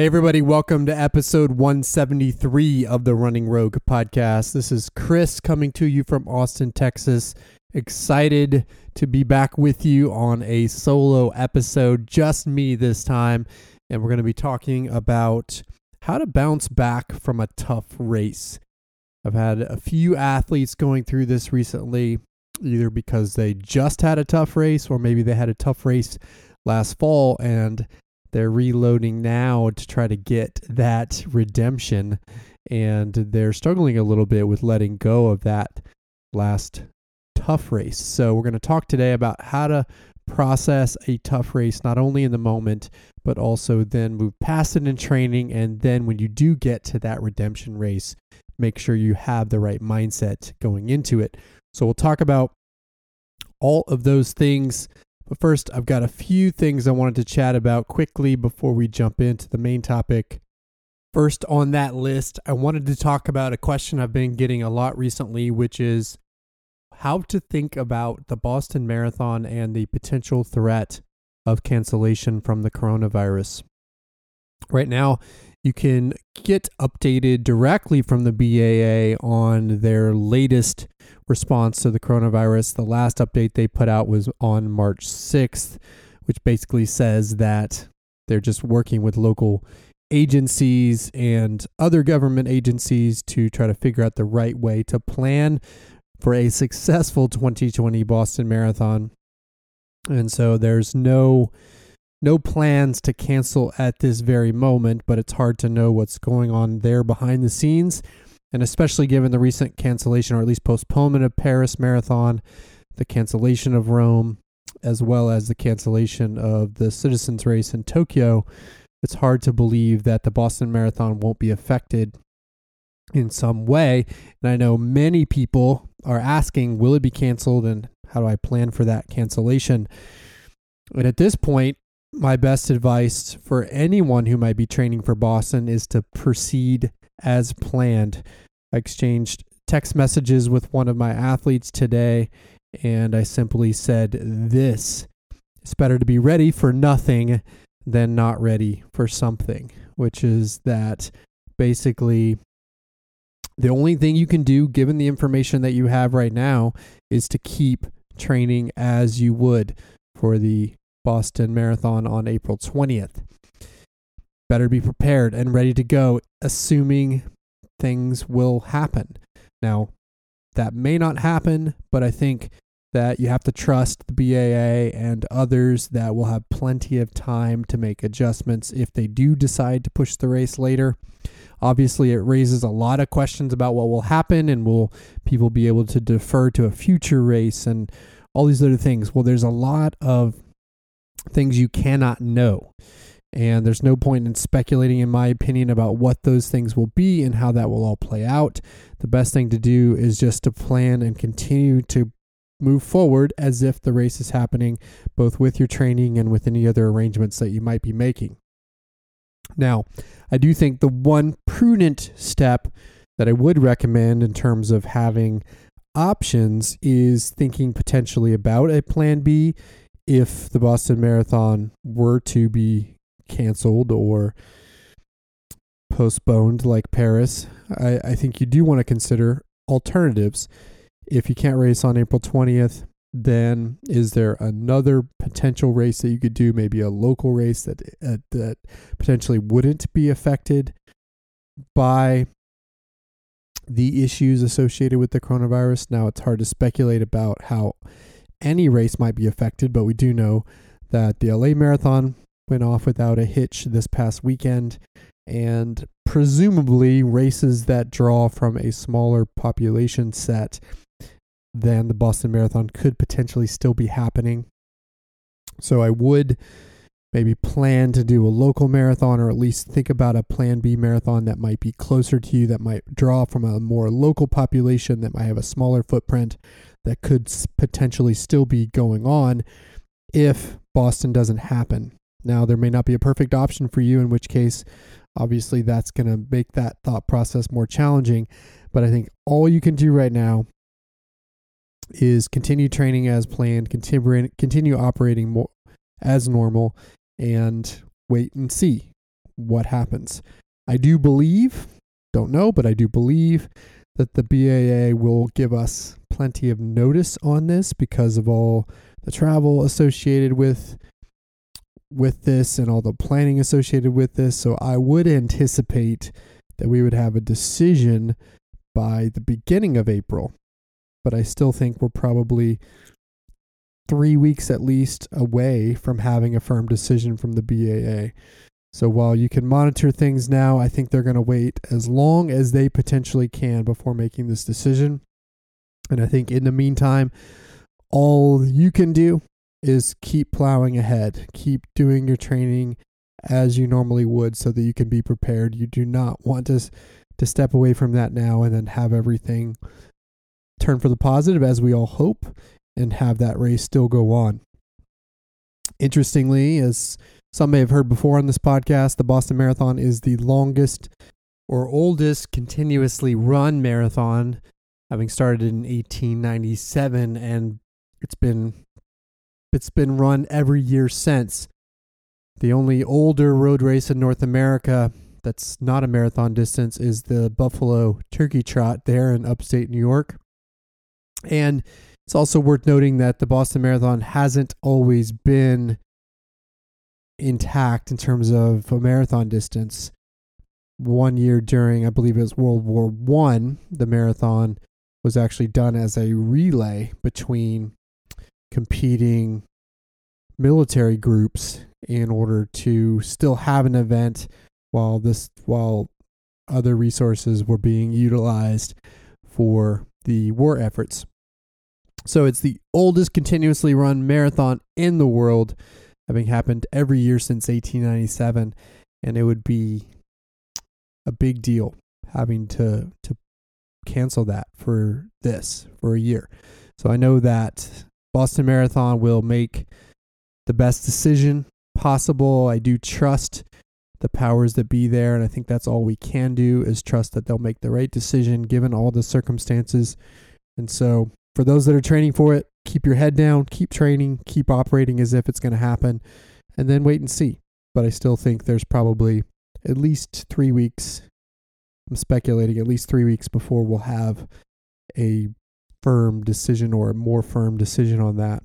Hey, everybody, welcome to episode 173 of the Running Rogue podcast. This is Chris coming to you from Austin, Texas. Excited to be back with you on a solo episode, just me this time. And we're going to be talking about how to bounce back from a tough race. I've had a few athletes going through this recently, either because they just had a tough race or maybe they had a tough race last fall and they're reloading now to try to get that redemption and they're struggling a little bit with letting go of that last tough race. So we're going to talk today about how to process a tough race not only in the moment but also then move past it in training and then when you do get to that redemption race make sure you have the right mindset going into it. So we'll talk about all of those things but first, I've got a few things I wanted to chat about quickly before we jump into the main topic. First on that list, I wanted to talk about a question I've been getting a lot recently, which is how to think about the Boston Marathon and the potential threat of cancellation from the coronavirus. Right now, you can get updated directly from the BAA on their latest response to the coronavirus. The last update they put out was on March 6th, which basically says that they're just working with local agencies and other government agencies to try to figure out the right way to plan for a successful 2020 Boston Marathon. And so there's no no plans to cancel at this very moment, but it's hard to know what's going on there behind the scenes. And especially given the recent cancellation or at least postponement of Paris Marathon, the cancellation of Rome, as well as the cancellation of the Citizens Race in Tokyo, it's hard to believe that the Boston Marathon won't be affected in some way. And I know many people are asking, will it be canceled and how do I plan for that cancellation? And at this point, my best advice for anyone who might be training for Boston is to proceed as planned. I exchanged text messages with one of my athletes today, and I simply said this it's better to be ready for nothing than not ready for something, which is that basically the only thing you can do, given the information that you have right now, is to keep training as you would for the Boston Marathon on April 20th. Better be prepared and ready to go, assuming things will happen. Now, that may not happen, but I think that you have to trust the BAA and others that will have plenty of time to make adjustments if they do decide to push the race later. Obviously, it raises a lot of questions about what will happen and will people be able to defer to a future race and all these other things. Well, there's a lot of things you cannot know. And there's no point in speculating, in my opinion, about what those things will be and how that will all play out. The best thing to do is just to plan and continue to move forward as if the race is happening, both with your training and with any other arrangements that you might be making. Now, I do think the one prudent step that I would recommend in terms of having options is thinking potentially about a plan B if the Boston Marathon were to be canceled or postponed like Paris, I, I think you do want to consider alternatives. If you can't race on April 20th, then is there another potential race that you could do? Maybe a local race that uh, that potentially wouldn't be affected by the issues associated with the coronavirus. Now it's hard to speculate about how any race might be affected, but we do know that the LA Marathon went off without a hitch this past weekend, and presumably races that draw from a smaller population set than the Boston Marathon could potentially still be happening. So I would maybe plan to do a local marathon or at least think about a plan B marathon that might be closer to you, that might draw from a more local population, that might have a smaller footprint, that could potentially still be going on if Boston doesn't happen. Now, there may not be a perfect option for you, in which case, obviously, that's going to make that thought process more challenging. But I think all you can do right now is continue training as planned, continue, continue operating more as normal, and wait and see what happens. I do believe, don't know, but I do believe that the BAA will give us plenty of notice on this because of all the travel associated with with this and all the planning associated with this. So I would anticipate that we would have a decision by the beginning of April. But I still think we're probably three weeks at least away from having a firm decision from the BAA. So while you can monitor things now, I think they're going to wait as long as they potentially can before making this decision. And I think in the meantime, all you can do is keep plowing ahead, keep doing your training as you normally would so that you can be prepared. You do not want to to step away from that now and then have everything turn for the positive as we all hope and have that race still go on. Interestingly, as some may have heard before on this podcast, the Boston Marathon is the longest or oldest continuously run marathon, having started in 1897 and it's been it's been run every year since. The only older road race in North America that's not a marathon distance is the Buffalo Turkey Trot there in upstate New York. And it's also worth noting that the Boston Marathon hasn't always been intact in terms of a marathon distance. One year during, I believe it was World War One, the marathon was actually done as a relay between competing military groups in order to still have an event while this while other resources were being utilized for the war efforts. So it's the oldest continuously run marathon in the world, having happened every year since 1897, and it would be a big deal having to to cancel that for this for a year. So I know that Boston Marathon will make the best decision possible. I do trust the powers that be there, and I think that's all we can do is trust that they'll make the right decision given all the circumstances. And so, for those that are training for it, keep your head down, keep training, keep operating as if it's going to happen, and then wait and see. But I still think there's probably at least three weeks. I'm speculating at least three weeks before we'll have a firm decision or a more firm decision on that.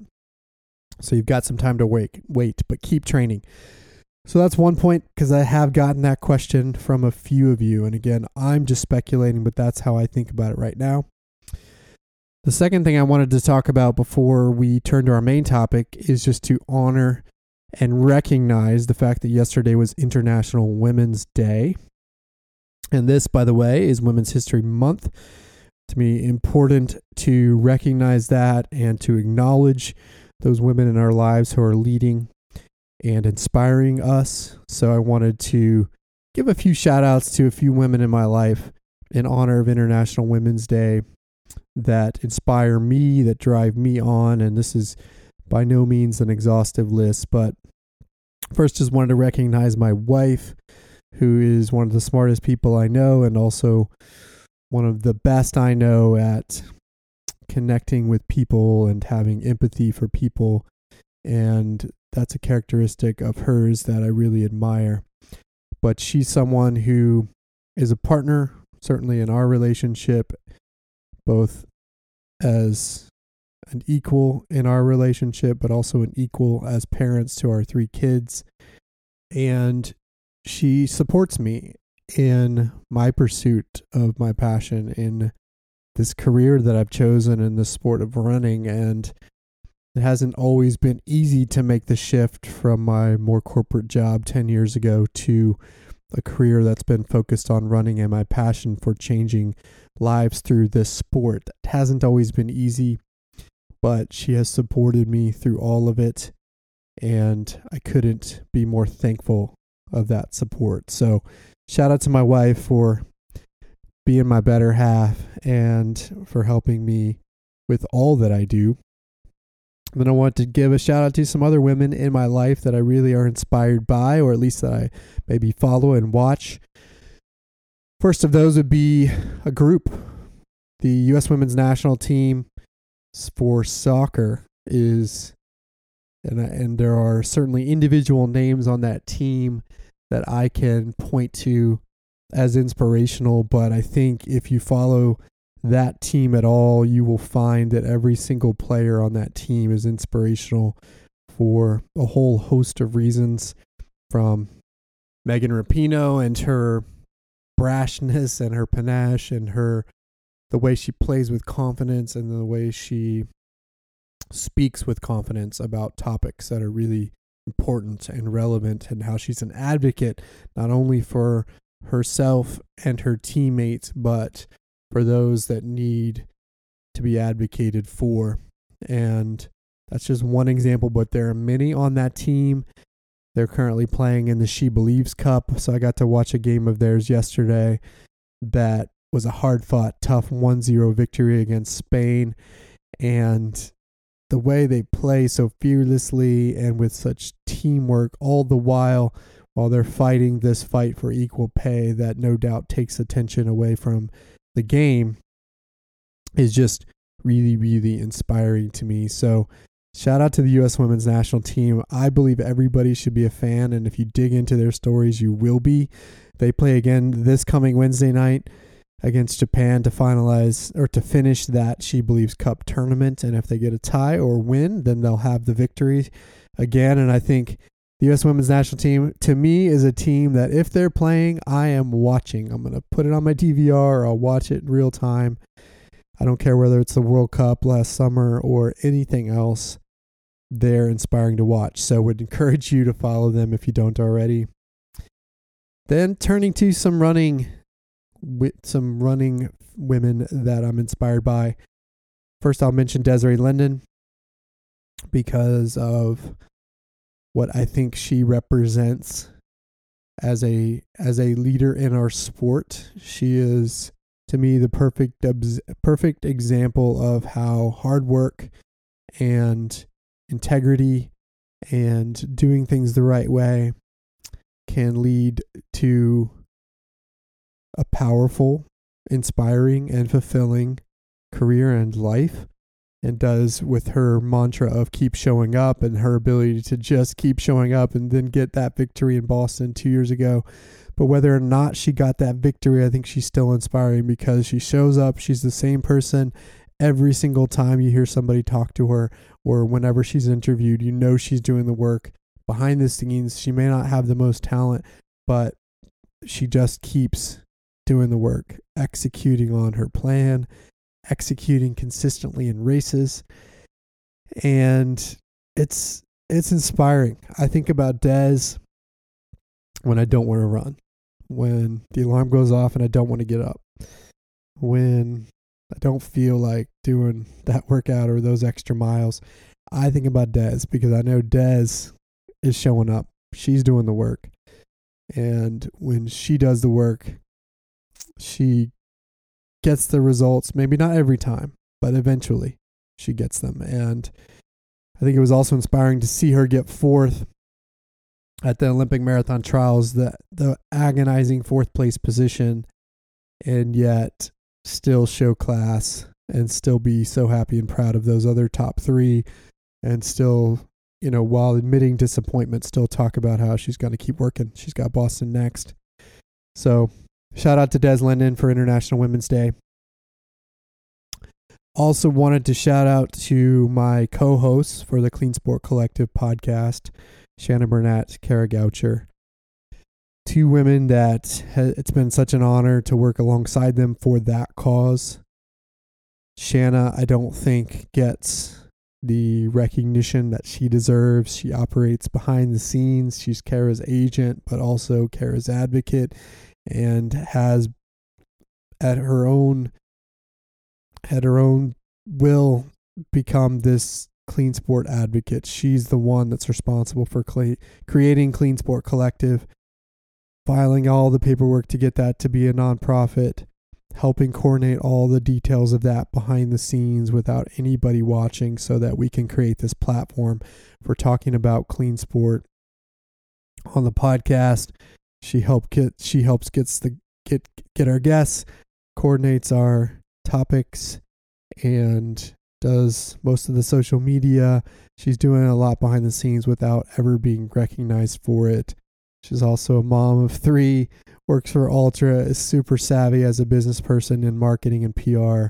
So you've got some time to wait, wait, but keep training. So that's one point because I have gotten that question from a few of you. And again, I'm just speculating, but that's how I think about it right now. The second thing I wanted to talk about before we turn to our main topic is just to honor and recognize the fact that yesterday was International Women's Day. And this, by the way, is Women's History Month to me important to recognize that and to acknowledge those women in our lives who are leading and inspiring us. So I wanted to give a few shout outs to a few women in my life in honor of International Women's Day that inspire me, that drive me on. And this is by no means an exhaustive list, but first just wanted to recognize my wife, who is one of the smartest people I know and also one of the best I know at connecting with people and having empathy for people. And that's a characteristic of hers that I really admire. But she's someone who is a partner, certainly in our relationship, both as an equal in our relationship, but also an equal as parents to our three kids. And she supports me in my pursuit of my passion in this career that I've chosen in the sport of running. And it hasn't always been easy to make the shift from my more corporate job 10 years ago to a career that's been focused on running and my passion for changing lives through this sport. That hasn't always been easy, but she has supported me through all of it. And I couldn't be more thankful of that support. So shout out to my wife for being my better half and for helping me with all that I do. Then I want to give a shout out to some other women in my life that I really are inspired by, or at least that I maybe follow and watch. First of those would be a group. The U.S. women's national team for soccer is, and, and there are certainly individual names on that team that I can point to as inspirational. But I think if you follow that team at all, you will find that every single player on that team is inspirational for a whole host of reasons from Megan Rapinoe and her brashness and her panache and her the way she plays with confidence and the way she speaks with confidence about topics that are really important and relevant and how she's an advocate not only for herself and her teammates but for those that need to be advocated for and that's just one example but there are many on that team they're currently playing in the She Believes Cup. So I got to watch a game of theirs yesterday that was a hard fought, tough 1 0 victory against Spain. And the way they play so fearlessly and with such teamwork, all the while, while they're fighting this fight for equal pay, that no doubt takes attention away from the game, is just really, really inspiring to me. So Shout out to the U.S. women's national team. I believe everybody should be a fan, and if you dig into their stories, you will be. They play again this coming Wednesday night against Japan to finalize or to finish that She Believes Cup tournament. And if they get a tie or win, then they'll have the victory again. And I think the U.S. women's national team, to me, is a team that if they're playing, I am watching. I'm going to put it on my DVR or I'll watch it in real time. I don't care whether it's the World Cup last summer or anything else they're inspiring to watch. So would encourage you to follow them if you don't already. Then turning to some running with some running women that I'm inspired by. First I'll mention Desiree Linden because of what I think she represents as a as a leader in our sport. She is to me the perfect perfect example of how hard work and integrity and doing things the right way can lead to a powerful, inspiring, and fulfilling career and life. And does with her mantra of keep showing up and her ability to just keep showing up and then get that victory in Boston two years ago. But whether or not she got that victory, I think she's still inspiring because she shows up. She's the same person every single time you hear somebody talk to her or whenever she's interviewed, you know she's doing the work behind the scenes. She may not have the most talent, but she just keeps doing the work, executing on her plan, executing consistently in races. And it's it's inspiring. I think about Des when I don't want to run, when the alarm goes off and I don't want to get up, when I don't feel like doing that workout or those extra miles. I think about Des because I know Des is showing up. She's doing the work. And when she does the work, she gets the results, maybe not every time, but eventually she gets them. And I think it was also inspiring to see her get fourth at the Olympic marathon trials, the the agonizing fourth place position, and yet still show class and still be so happy and proud of those other top three and still you know while admitting disappointment still talk about how she's going to keep working she's got boston next so shout out to des linden for international women's day also wanted to shout out to my co-hosts for the clean sport collective podcast shanna burnette kara goucher two women that ha- it's been such an honor to work alongside them for that cause. Shanna, I don't think gets the recognition that she deserves. She operates behind the scenes. She's Kara's agent, but also Kara's advocate, and has at her own at her own will become this clean sport advocate. She's the one that's responsible for cle- creating Clean Sport Collective filing all the paperwork to get that to be a nonprofit, helping coordinate all the details of that behind the scenes without anybody watching so that we can create this platform for talking about clean sport on the podcast. She help get she helps gets the get get our guests, coordinates our topics and does most of the social media. She's doing a lot behind the scenes without ever being recognized for it She's also a mom of three, works for Ultra, is super savvy as a business person in marketing and PR,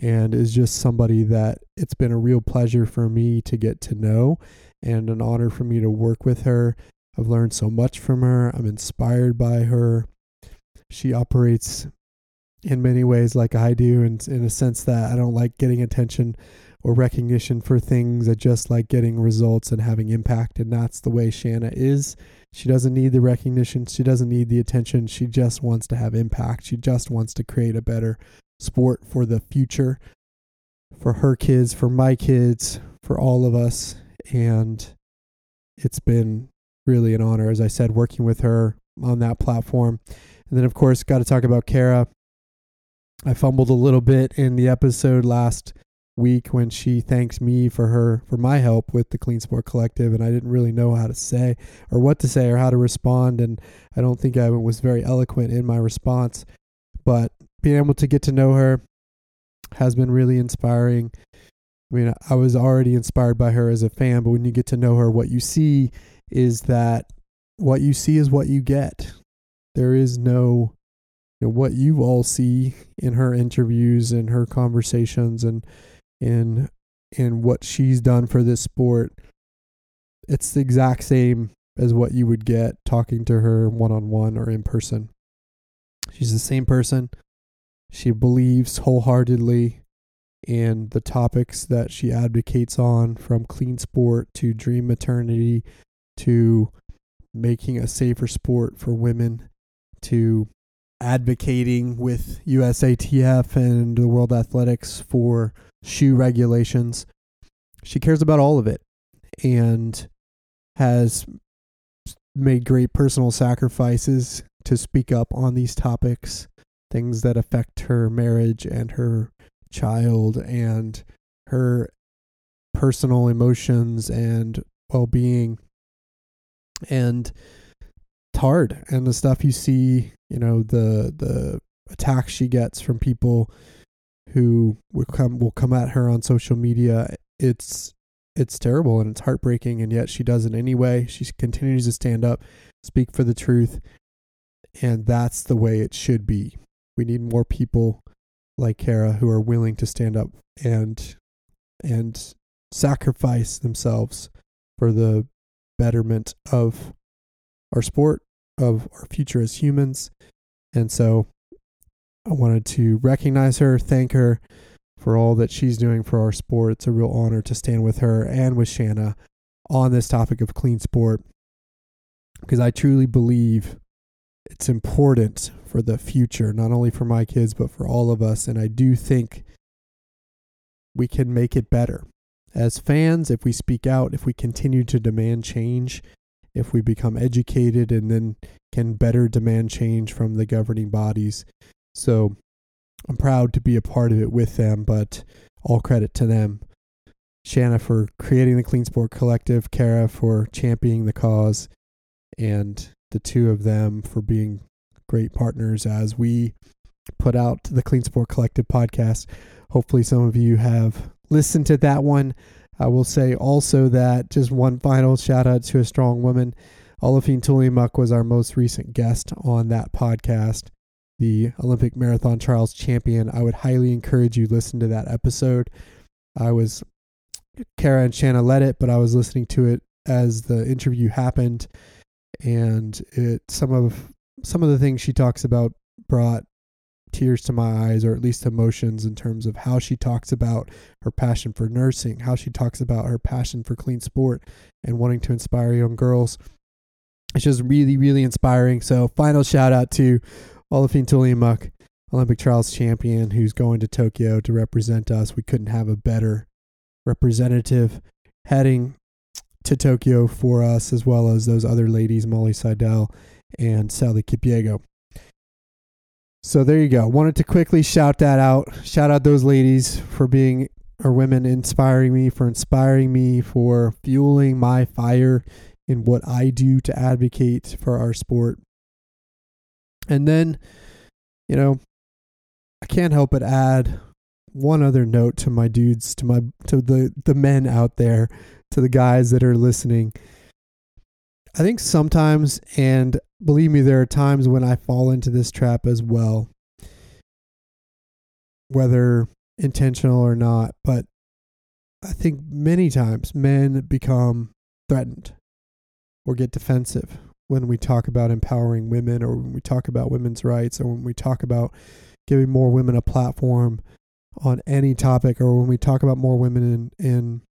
and is just somebody that it's been a real pleasure for me to get to know and an honor for me to work with her. I've learned so much from her. I'm inspired by her. She operates in many ways like I do, and in a sense that I don't like getting attention or recognition for things. I just like getting results and having impact, and that's the way Shanna is. She doesn't need the recognition. She doesn't need the attention. She just wants to have impact. She just wants to create a better sport for the future, for her kids, for my kids, for all of us. And it's been really an honor, as I said, working with her on that platform. And then, of course, got to talk about Kara. I fumbled a little bit in the episode last week when she thanks me for her for my help with the Clean Sport Collective, and I didn't really know how to say or what to say or how to respond, and I don't think I was very eloquent in my response. But being able to get to know her has been really inspiring. I mean, I was already inspired by her as a fan, but when you get to know her, what you see is that what you see is what you get. There is no you know, what you all see in her interviews and her conversations and in in what she's done for this sport it's the exact same as what you would get talking to her one on one or in person she's the same person she believes wholeheartedly in the topics that she advocates on from clean sport to dream maternity to making a safer sport for women to advocating with USATF and the World Athletics for shoe regulations. She cares about all of it and has made great personal sacrifices to speak up on these topics, things that affect her marriage and her child and her personal emotions and well being. And it's hard. And the stuff you see, you know, the the attacks she gets from people who will come will come at her on social media. It's it's terrible and it's heartbreaking, and yet she does it anyway. She continues to stand up, speak for the truth, and that's the way it should be. We need more people like Kara who are willing to stand up and and sacrifice themselves for the betterment of our sport, of our future as humans. And so I wanted to recognize her, thank her for all that she's doing for our sport. It's a real honor to stand with her and with Shanna on this topic of clean sport because I truly believe it's important for the future, not only for my kids, but for all of us. And I do think we can make it better. As fans, if we speak out, if we continue to demand change, if we become educated and then can better demand change from the governing bodies, so I'm proud to be a part of it with them, but all credit to them. Shanna for creating the Clean Sport Collective, Kara for championing the cause, and the two of them for being great partners as we put out the Clean Sport Collective podcast. Hopefully, some of you have listened to that one. I will say also that just one final shout out to a strong woman. Aliphine Tuliamuk was our most recent guest on that podcast the Olympic marathon trials champion. I would highly encourage you listen to that episode. I was Kara and Shanna led it, but I was listening to it as the interview happened, and it some of some of the things she talks about brought tears to my eyes, or at least emotions, in terms of how she talks about her passion for nursing, how she talks about her passion for clean sport, and wanting to inspire young girls. It's just really, really inspiring. So, final shout out to Aliphine Tuliamuk, Olympic trials champion, who's going to Tokyo to represent us. We couldn't have a better representative heading to Tokyo for us, as well as those other ladies, Molly Seidel and Sally Kipyego. So there you go. Wanted to quickly shout that out. Shout out those ladies for being or women inspiring me, for inspiring me, for fueling my fire in what I do to advocate for our sport. And then, you know, I can't help but add one other note to my dudes, to my to the the men out there, to the guys that are listening. I think sometimes, and believe me, there are times when I fall into this trap as well, whether intentional or not. But I think many times men become threatened or get defensive when we talk about empowering women or when we talk about women's rights or when we talk about giving more women a platform on any topic or when we talk about more women in, in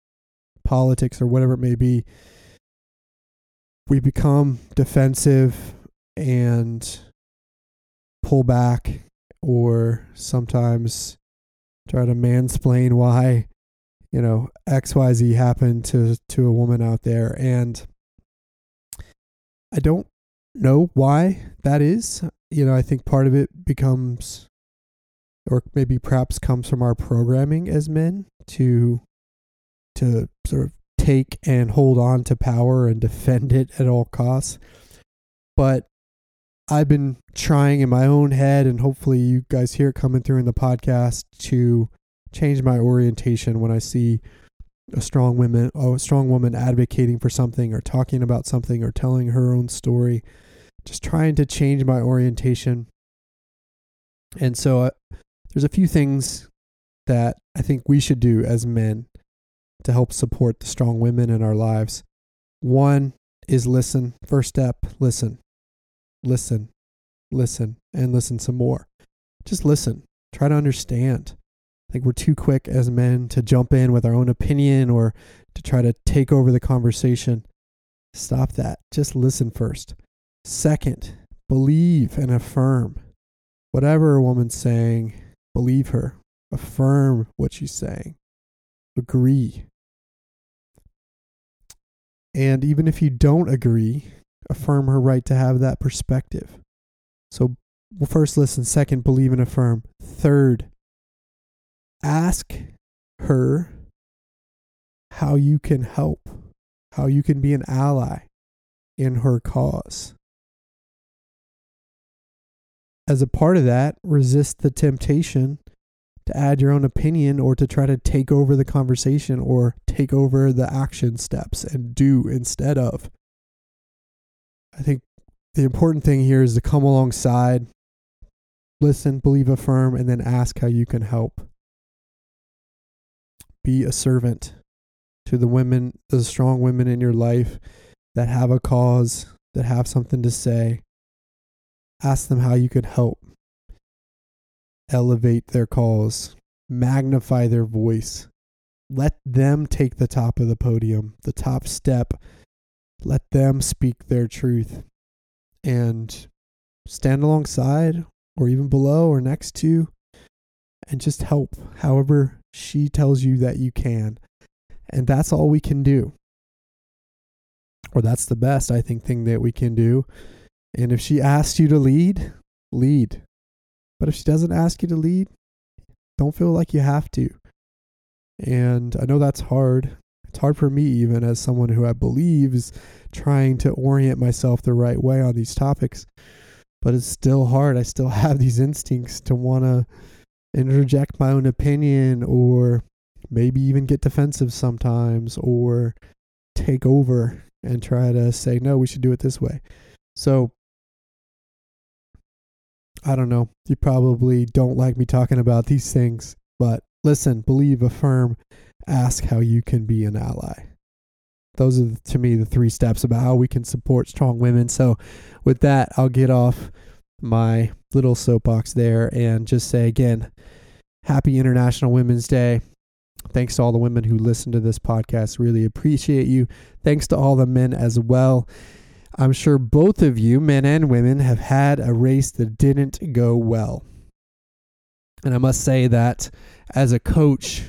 politics or whatever it may be we become defensive and pull back or sometimes try to mansplain why you know xyz happened to to a woman out there and i don't know why that is you know i think part of it becomes or maybe perhaps comes from our programming as men to to sort of take and hold on to power and defend it at all costs. But I've been trying in my own head, and hopefully you guys hear it coming through in the podcast to change my orientation when I see a strong woman, a strong woman advocating for something or talking about something or telling her own story. Just trying to change my orientation. And so uh, there's a few things that I think we should do as men to help support the strong women in our lives. One is listen. First step, listen. Listen. Listen and listen some more. Just listen. Try to understand. I think we're too quick as men to jump in with our own opinion or to try to take over the conversation. Stop that. Just listen first. Second, believe and affirm. Whatever a woman's saying, believe her. Affirm what she's saying. Agree. And even if you don't agree, affirm her right to have that perspective. So, first, listen. Second, believe and affirm. Third, ask her how you can help, how you can be an ally in her cause. As a part of that, resist the temptation to add your own opinion or to try to take over the conversation or take over the action steps and do instead of. I think the important thing here is to come alongside, listen, believe, affirm, and then ask how you can help. Be a servant to the women, the strong women in your life that have a cause, that have something to say. Ask them how you could help elevate their calls, magnify their voice. Let them take the top of the podium, the top step. Let them speak their truth and stand alongside or even below or next to and just help however she tells you that you can. And that's all we can do. Or that's the best, I think, thing that we can do. And if she asks you to lead, lead. But if she doesn't ask you to lead, don't feel like you have to. And I know that's hard. It's hard for me, even as someone who I believe is trying to orient myself the right way on these topics. But it's still hard. I still have these instincts to want to interject my own opinion or maybe even get defensive sometimes or take over and try to say, no, we should do it this way. So I don't know. You probably don't like me talking about these things, but listen, believe, affirm, ask how you can be an ally. Those are to me the three steps about how we can support strong women. So, with that, I'll get off my little soapbox there and just say again, happy International Women's Day. Thanks to all the women who listen to this podcast. Really appreciate you. Thanks to all the men as well. I'm sure both of you, men and women, have had a race that didn't go well. And I must say that as a coach,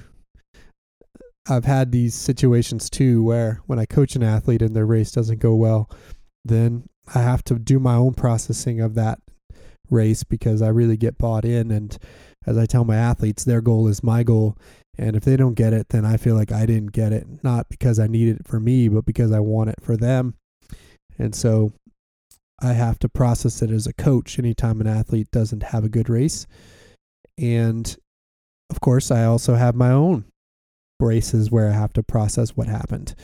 I've had these situations too where when I coach an athlete and their race doesn't go well, then I have to do my own processing of that race because I really get bought in. And as I tell my athletes, their goal is my goal. And if they don't get it, then I feel like I didn't get it, not because I need it for me, but because I want it for them. And so I have to process it as a coach anytime an athlete doesn't have a good race. And of course, I also have my own races where I have to process what happened.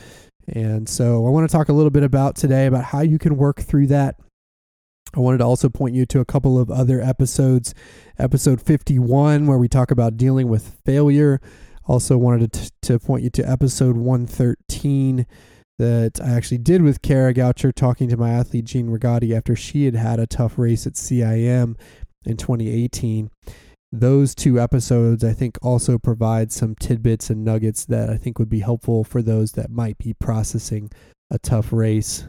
And so I want to talk a little bit about today about how you can work through that. I wanted to also point you to a couple of other episodes. Episode 51, where we talk about dealing with failure. Also, wanted to, to point you to episode 113 that I actually did with Kara Goucher talking to my athlete Jean Rigotti after she had had a tough race at CIM in 2018. Those two episodes, I think, also provide some tidbits and nuggets that I think would be helpful for those that might be processing a tough race.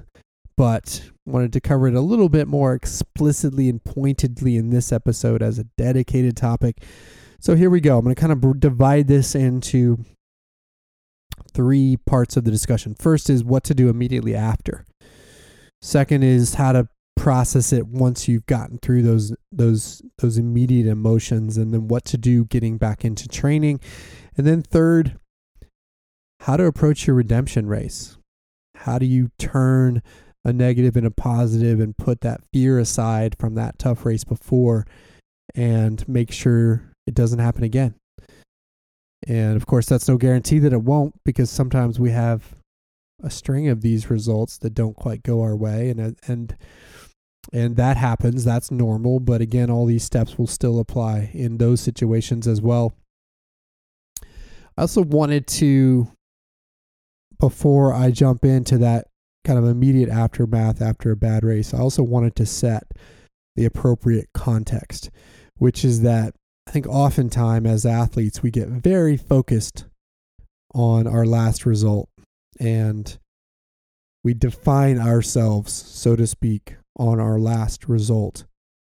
But wanted to cover it a little bit more explicitly and pointedly in this episode as a dedicated topic. So here we go. I'm going to kind of divide this into three parts of the discussion. First is what to do immediately after. Second is how to process it once you've gotten through those those those immediate emotions and then what to do getting back into training. And then third, how to approach your redemption race. How do you turn a negative and a positive and put that fear aside from that tough race before and make sure it doesn't happen again? And of course, that's no guarantee that it won't because sometimes we have a string of these results that don't quite go our way and uh, and and that happens that's normal but again all these steps will still apply in those situations as well. I also wanted to before i jump into that kind of immediate aftermath after a bad race i also wanted to set the appropriate context which is that I think oftentimes as athletes, we get very focused on our last result and we define ourselves, so to speak, on our last result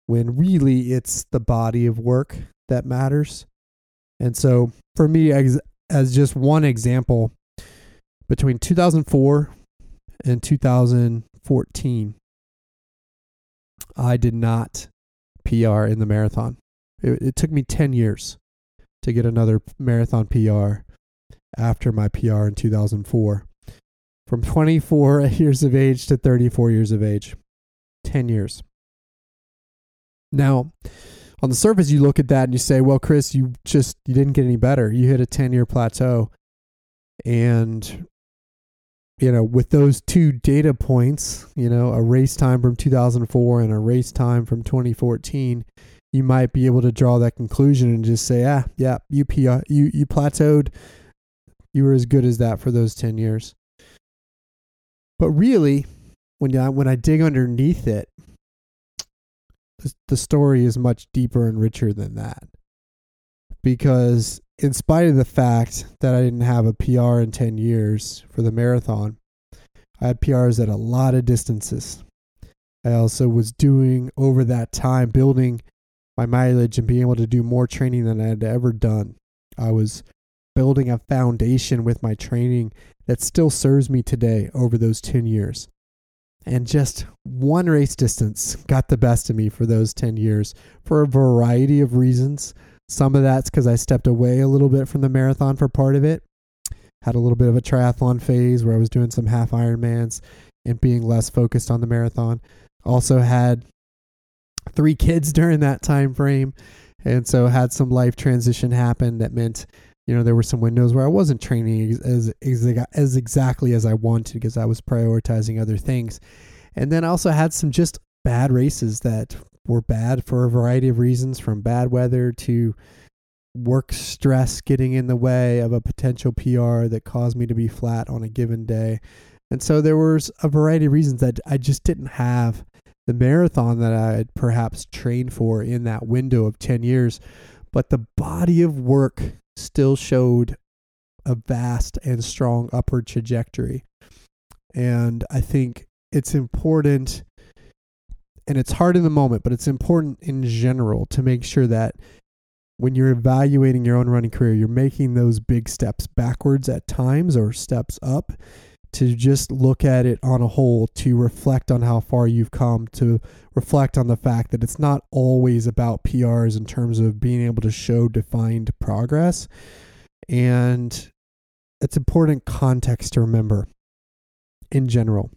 when really it's the body of work that matters. And so for me, as, as just one example, between 2004 and 2014, I did not PR in the marathon. It, it took me 10 years to get another marathon PR after my PR in 2004. From 24 years of age to 34 years of age. 10 years. Now, on the surface, you look at that and you say, well, Chris, you just you didn't get any better. You hit a 10 year plateau. And, you know, with those two data points, you know, a race time from 2004 and a race time from 2014, you might be able to draw that conclusion and just say, ah, yeah, you you you plateaued. You were as good as that for those ten years. But really, when I, when I dig underneath it, the, the story is much deeper and richer than that. Because in spite of the fact that I didn't have a PR in 10 years for the marathon, I had PRs at a lot of distances. I also was doing over that time building my mileage and being able to do more training than I had ever done. I was building a foundation with my training that still serves me today over those 10 years. And just one race distance got the best of me for those 10 years for a variety of reasons. Some of that's because I stepped away a little bit from the marathon for part of it. Had a little bit of a triathlon phase where I was doing some half Ironmans and being less focused on the marathon. Also had three kids during that time frame and so had some life transition happen that meant you know there were some windows where I wasn't training as as, as exactly as I wanted because I was prioritizing other things and then I also had some just bad races that were bad for a variety of reasons from bad weather to work stress getting in the way of a potential PR that caused me to be flat on a given day and so there was a variety of reasons that I just didn't have the marathon that I had perhaps trained for in that window of 10 years. But the body of work still showed a vast and strong upward trajectory. And I think it's important, and it's hard in the moment, but it's important in general to make sure that when you're evaluating your own running career, you're making those big steps backwards at times or steps up to just look at it on a whole, to reflect on how far you've come, to reflect on the fact that it's not always about PRs in terms of being able to show defined progress. And it's important context to remember in general.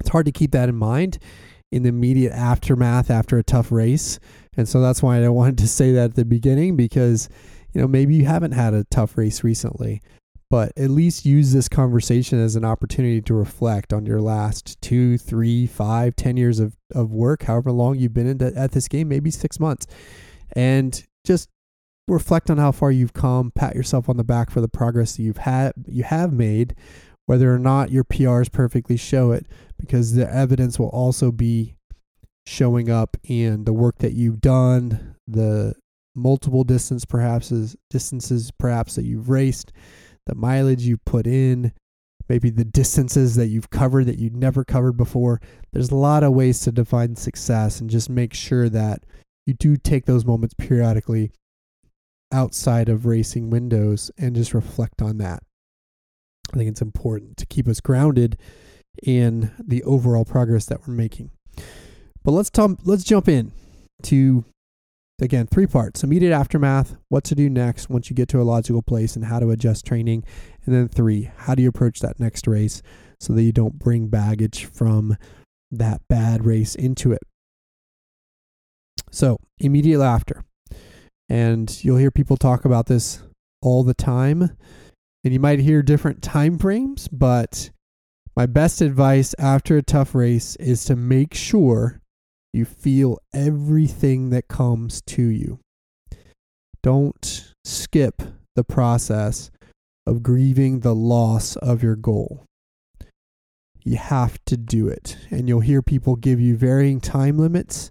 It's hard to keep that in mind in the immediate aftermath after a tough race. And so that's why I wanted to say that at the beginning because, you know, maybe you haven't had a tough race recently but at least use this conversation as an opportunity to reflect on your last two, three, five, ten years of, of work, however long you've been in the, at this game, maybe six months, and just reflect on how far you've come. Pat yourself on the back for the progress that you've had, you have made, whether or not your PRs perfectly show it, because the evidence will also be showing up in the work that you've done, the multiple distance perhaps is distances perhaps that you've raced, the mileage you put in, maybe the distances that you've covered that you'd never covered before. There's a lot of ways to define success and just make sure that you do take those moments periodically outside of racing windows and just reflect on that. I think it's important to keep us grounded in the overall progress that we're making. But let's talk, let's jump in to again three parts: immediate aftermath, what to do next once you get to a logical place, and how to adjust training. And then three, how do you approach that next race so that you don't bring baggage from that bad race into it. So immediate after, and you'll hear people talk about this all the time, and you might hear different time frames, but my best advice after a tough race is to make sure you feel everything that comes to you. Don't skip the process of grieving the loss of your goal. You have to do it. And you'll hear people give you varying time limits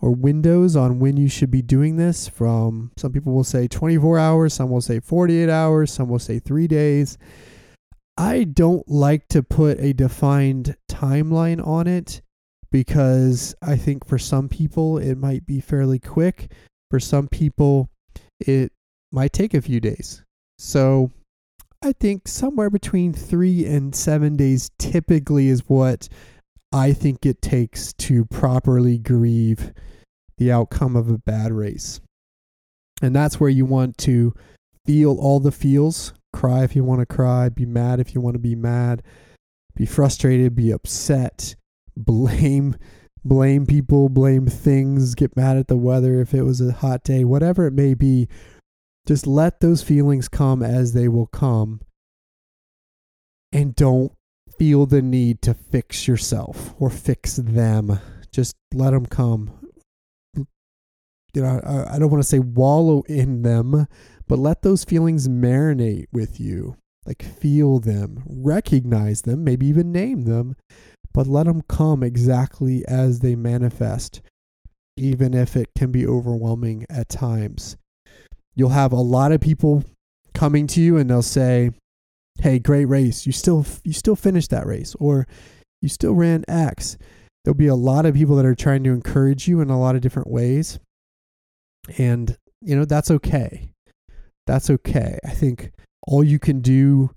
or windows on when you should be doing this. From some people will say 24 hours, some will say 48 hours, some will say three days. I don't like to put a defined timeline on it because I think for some people it might be fairly quick. For some people, it might take a few days. So I think somewhere between three and seven days typically is what I think it takes to properly grieve the outcome of a bad race. And that's where you want to feel all the feels cry if you want to cry, be mad if you want to be mad, be frustrated, be upset, blame blame people, blame things, get mad at the weather if it was a hot day, whatever it may be. Just let those feelings come as they will come. And don't feel the need to fix yourself or fix them. Just let them come. You know, I, I don't want to say wallow in them, but let those feelings marinate with you. Like, feel them, recognize them, maybe even name them, but let them come exactly as they manifest, even if it can be overwhelming at times. You'll have a lot of people coming to you and they'll say, "Hey, great race. You still you still finished that race or you still ran X." There'll be a lot of people that are trying to encourage you in a lot of different ways. And, you know, that's okay. That's okay. I think all you can do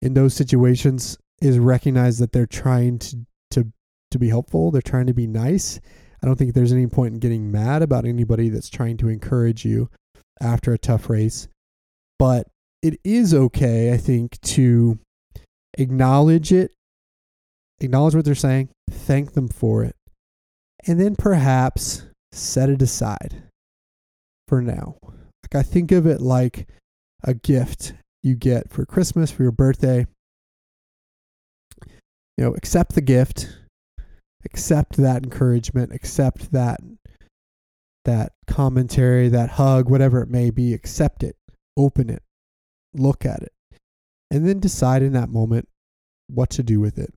in those situations is recognize that they're trying to to be helpful. They're trying to be nice. I don't think there's any point in getting mad about anybody that's trying to encourage you after a tough race. But it is okay, I think, to acknowledge it, acknowledge what they're saying, thank them for it, and then perhaps set it aside for now. Like I think of it like a gift you get for Christmas, for your birthday you know, accept the gift, accept that encouragement, accept that that commentary, that hug, whatever it may be, accept it, open it, look at it, and then decide in that moment what to do with it.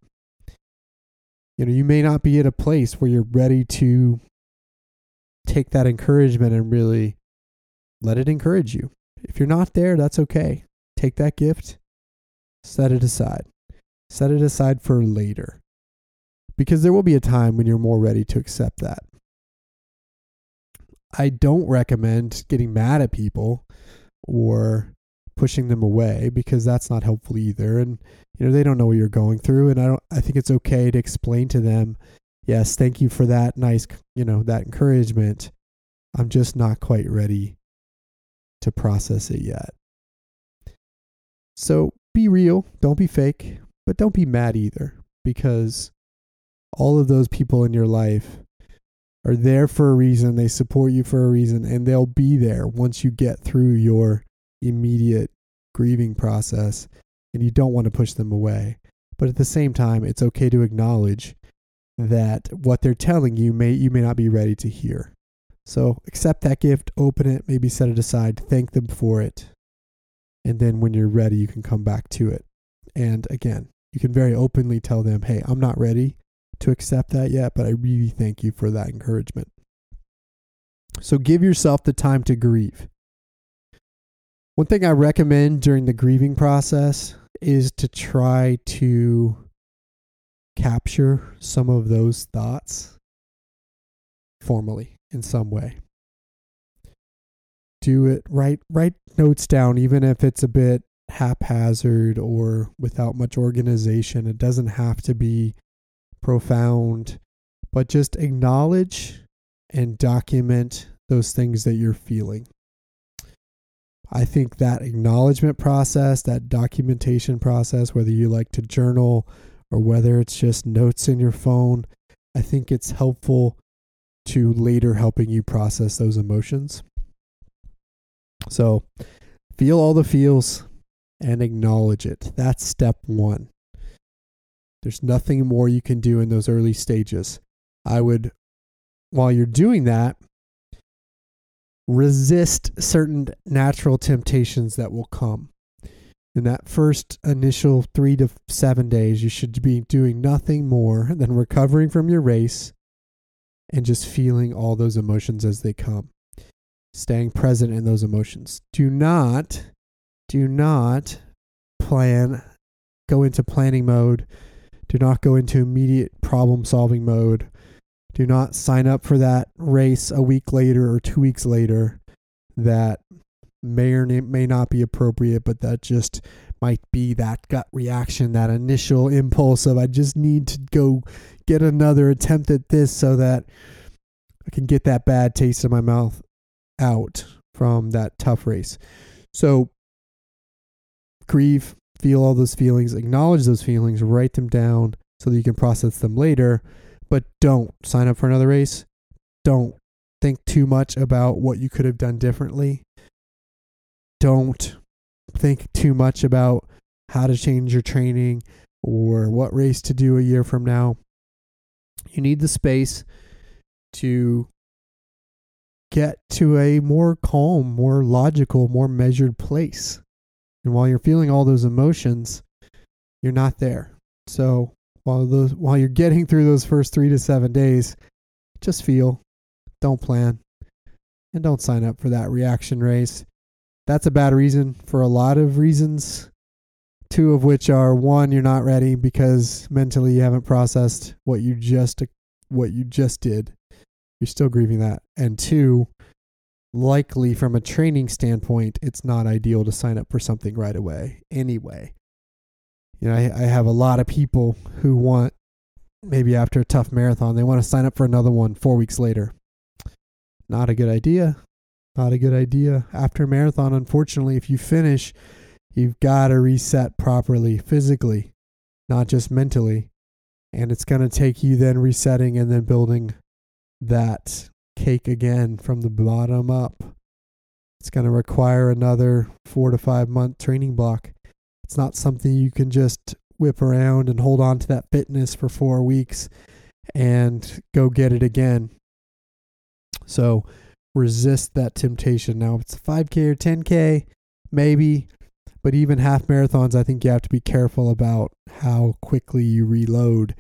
You know, you may not be at a place where you're ready to take that encouragement and really let it encourage you. If you're not there, that's okay. Take that gift, set it aside. Set it aside for later. Because there will be a time when you're more ready to accept that. I don't recommend getting mad at people or pushing them away because that's not helpful either. And you know they don't know what you're going through. And I don't I think it's okay to explain to them yes thank you for that nice you know that encouragement. I'm just not quite ready to process it yet. So be real. Don't be fake. But don't be mad either because all of those people in your life are there for a reason. They support you for a reason, and they'll be there once you get through your immediate grieving process. and you don't want to push them away. But at the same time, it's okay to acknowledge that what they're telling you may you may not be ready to hear. So accept that gift, open it, maybe set it aside, thank them for it. And then when you're ready, you can come back to it. And again, you can very openly tell them, hey, I'm not ready to accept that yet, but I really thank you for that encouragement. So give yourself the time to grieve. One thing I recommend during the grieving process is to try to capture some of those thoughts formally in some way. Do it, write write notes down, even if it's a bit haphazard or without much organization. It doesn't have to be profound, but just acknowledge and document those things that you're feeling. I think that acknowledgement process, that documentation process, whether you like to journal or whether it's just notes in your phone, I think it's helpful to later helping you process those emotions. So feel all the feels and acknowledge it. That's step one. There's nothing more you can do in those early stages. I would, while you're doing that, resist certain natural temptations that will come. In that first initial three to seven days, you should be doing nothing more than recovering from your race and just feeling all those emotions as they come. Staying present in those emotions. Do not, do not plan, go into planning mode. Do not go into immediate problem solving mode. Do not sign up for that race a week later or two weeks later that may or may not be appropriate, but that just might be that gut reaction, that initial impulse of I just need to go get another attempt at this so that I can get that bad taste in my mouth out from that tough race. So grieve, feel all those feelings, acknowledge those feelings, write them down so that you can process them later, but don't sign up for another race. Don't think too much about what you could have done differently. Don't think too much about how to change your training or what race to do a year from now. You need the space to get to a more calm, more logical, more measured place. And while you're feeling all those emotions, you're not there. So while those while you're getting through those first 3 to 7 days, just feel, don't plan, and don't sign up for that reaction race. That's a bad reason for a lot of reasons. Two of which are one, you're not ready because mentally you haven't processed what you just what you just did. You're still grieving that. And two, likely from a training standpoint, it's not ideal to sign up for something right away anyway. You know, I, I have a lot of people who want maybe after a tough marathon, they want to sign up for another one four weeks later. Not a good idea. Not a good idea. After a marathon, unfortunately, if you finish, you've got to reset properly physically, not just mentally. And it's going to take you then resetting and then building that cake again from the bottom up. It's going to require another four to five month training block. It's not something you can just whip around and hold on to that fitness for four weeks and go get it again. So resist that temptation. Now, if it's a 5K or 10K, maybe, but even half marathons, I think you have to be careful about how quickly you reload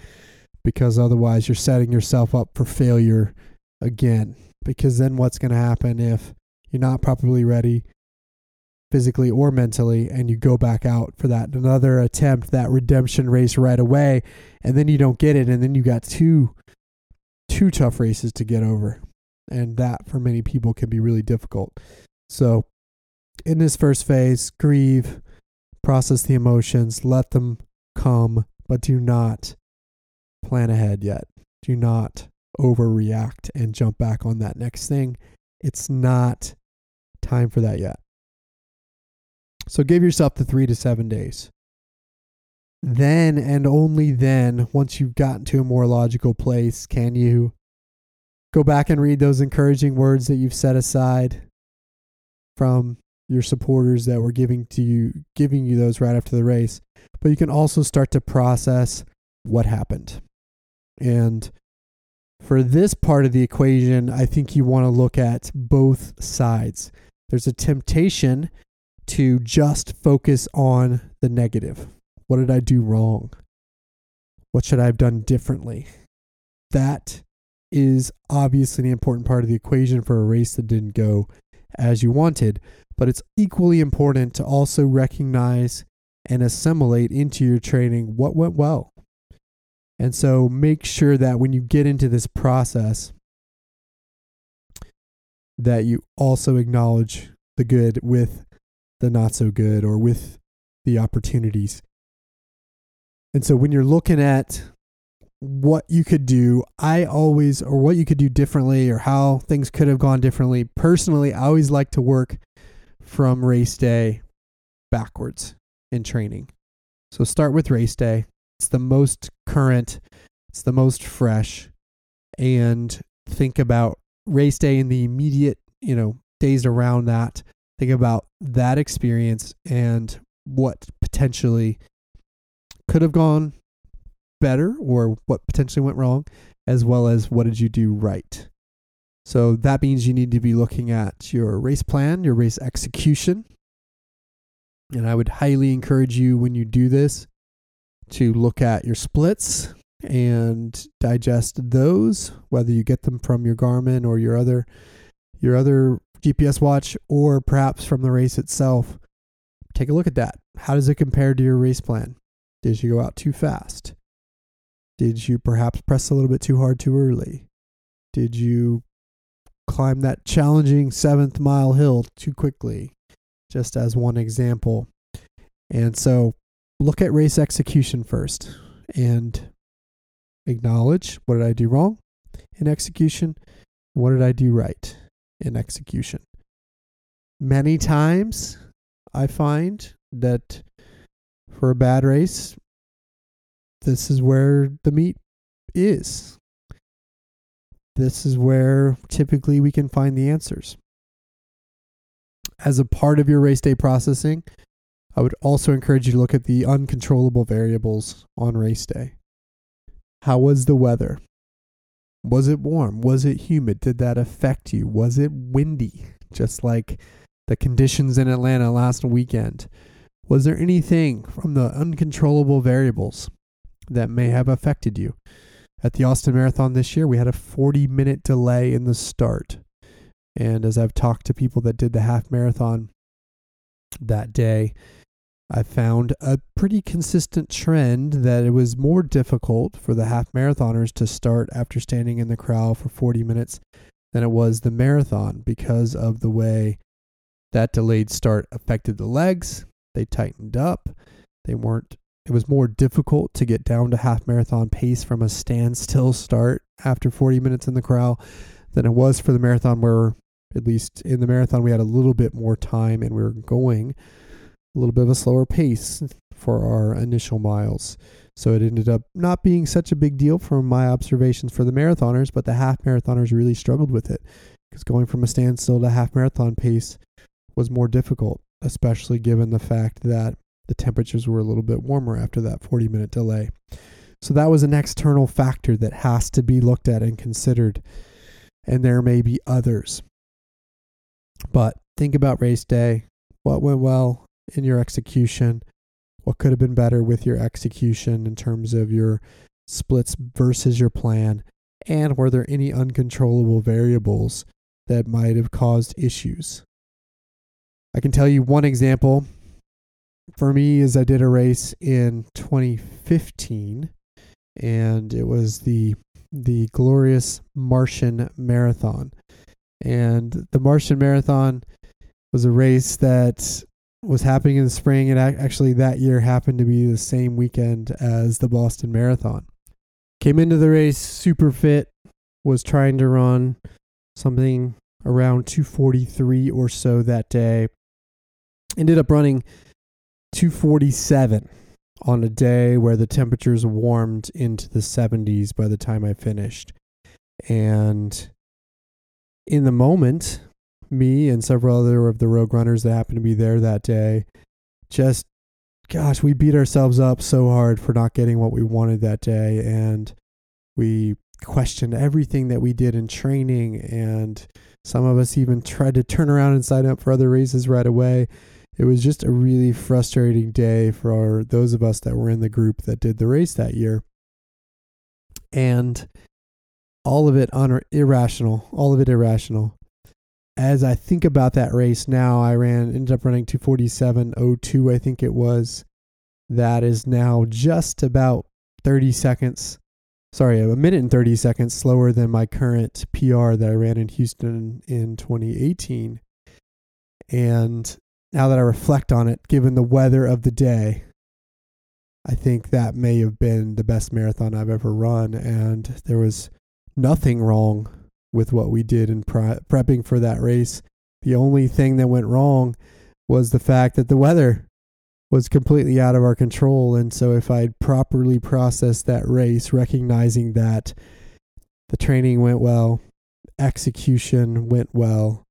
because otherwise you're setting yourself up for failure again. Because then what's going to happen if you're not properly ready physically or mentally and you go back out for that another attempt that redemption race right away and then you don't get it and then you got two two tough races to get over and that for many people can be really difficult. So, in this first phase, grieve, process the emotions, let them come, but do not plan ahead yet. Do not overreact and jump back on that next thing. It's not time for that yet. So, give yourself the three to seven days. Then and only then, once you've gotten to a more logical place, can you go back and read those encouraging words that you've set aside from your supporters that were giving to you giving you those right after the race, but you can also start to process what happened. And for this part of the equation, I think you want to look at both sides. There's a temptation to just focus on the negative. What did I do wrong? What should I have done differently? That is obviously an important part of the equation for a race that didn't go as you wanted, but it's equally important to also recognize and assimilate into your training what went well. And so make sure that when you get into this process that you also acknowledge the good with the not so good or with the opportunities. And so when you're looking at what you could do, I always, or what you could do differently, or how things could have gone differently. Personally, I always like to work from race day backwards in training. So start with race day. It's the most current, it's the most fresh, and think about race day in the immediate, you know, days around that. Think about that experience and what potentially could have gone better or what potentially went wrong, as well as what did you do right. So that means you need to be looking at your race plan, your race execution. And I would highly encourage you when you do this to look at your splits and digest those, whether you get them from your Garmin or your other your other GPS watch or perhaps from the race itself. Take a look at that. How does it compare to your race plan? Did you go out too fast? Did you perhaps press a little bit too hard too early? Did you climb that challenging seventh mile hill too quickly? Just as one example. And so look at race execution first and acknowledge what did I do wrong in execution? What did I do right in execution? Many times I find that for a bad race, this is where the meat is. This is where typically we can find the answers. As a part of your race day processing, I would also encourage you to look at the uncontrollable variables on race day. How was the weather? Was it warm? Was it humid? Did that affect you? Was it windy? Just like the conditions in Atlanta last weekend. Was there anything from the uncontrollable variables that may have affected you. At the Austin Marathon this year, we had a 40 minute delay in the start. And as I've talked to people that did the half marathon that day, I found a pretty consistent trend that it was more difficult for the half marathoners to start after standing in the crowd for 40 minutes than it was the marathon because of the way that delayed start affected the legs. They tightened up. They weren't it was more difficult to get down to half marathon pace from a standstill start after 40 minutes in the crowd than it was for the marathon, where at least in the marathon we had a little bit more time and we were going a little bit of a slower pace for our initial miles. So it ended up not being such a big deal from my observations for the marathoners, but the half marathoners really struggled with it because going from a standstill to half marathon pace was more difficult, especially given the fact that the temperatures were a little bit warmer after that 40 minute delay. So that was an external factor that has to be looked at and considered. And there may be others. But think about race day. What went well in your execution? What could have been better with your execution in terms of your splits versus your plan? And were there any uncontrollable variables that might have caused issues? I can tell you one example for me is I did a race in 2015 and it was the the glorious Martian Marathon. And the Martian Marathon was a race that was happening in the spring and actually that year happened to be the same weekend as the Boston Marathon. Came into the race super fit, was trying to run something around 243 or so that day. Ended up running 247 on a day where the temperatures warmed into the 70s by the time I finished. And in the moment, me and several other of the rogue runners that happened to be there that day, just gosh, we beat ourselves up so hard for not getting what we wanted that day. And we questioned everything that we did in training. And some of us even tried to turn around and sign up for other races right away. It was just a really frustrating day for those of us that were in the group that did the race that year. And all of it un- irrational, all of it irrational. As I think about that race now, I ran, ended up running 247.02, I think it was. That is now just about 30 seconds, sorry, a minute and 30 seconds slower than my current PR that I ran in Houston in 2018. And now that I reflect on it, given the weather of the day, I think that may have been the best marathon I've ever run. And there was nothing wrong with what we did in pre- prepping for that race. The only thing that went wrong was the fact that the weather was completely out of our control. And so, if I'd properly processed that race, recognizing that the training went well, execution went well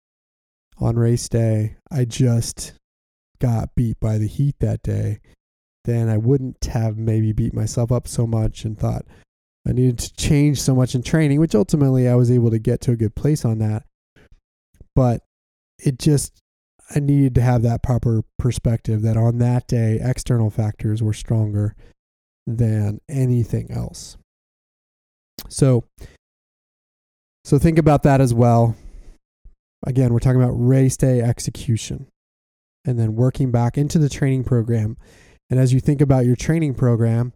on race day, I just got beat by the heat that day. Then I wouldn't have maybe beat myself up so much and thought, I needed to change so much in training, which ultimately I was able to get to a good place on that. But it just, I needed to have that proper perspective that on that day, external factors were stronger than anything else. So, so think about that as well. Again, we're talking about race day execution and then working back into the training program. And as you think about your training program,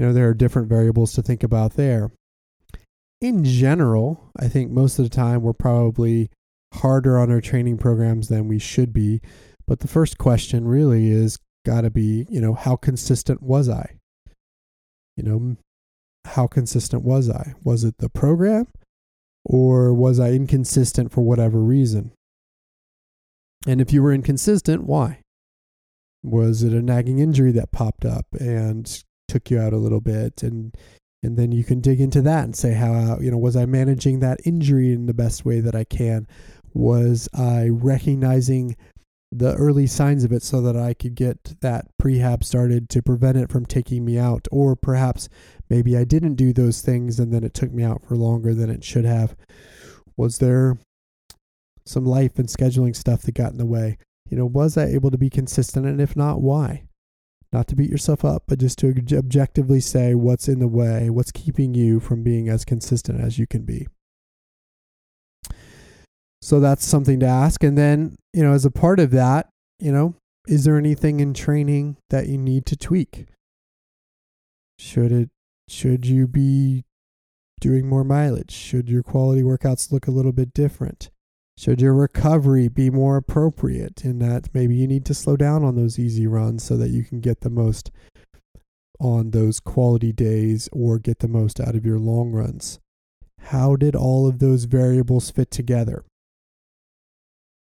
you know, there are different variables to think about there. In general, I think most of the time we're probably harder on our training programs than we should be. But the first question really is got to be, you know, how consistent was I? You know, how consistent was I? Was it the program or was I inconsistent for whatever reason? And if you were inconsistent, why? Was it a nagging injury that popped up and took you out a little bit and and then you can dig into that and say how you know was I managing that injury in the best way that I can? Was I recognizing the early signs of it so that I could get that prehab started to prevent it from taking me out? Or perhaps maybe I didn't do those things and then it took me out for longer than it should have. Was there some life and scheduling stuff that got in the way? You know was I able to be consistent? And if not why not to beat yourself up, but just to objectively say what's in the way, what's keeping you from being as consistent as you can be. So that's something to ask. And then, you know, as a part of that, you know, is there anything in training that you need to tweak? Should it should you be doing more mileage? Should your quality workouts look a little bit different? Should your recovery be more appropriate in that maybe you need to slow down on those easy runs so that you can get the most on those quality days or get the most out of your long runs? How did all of those variables fit together?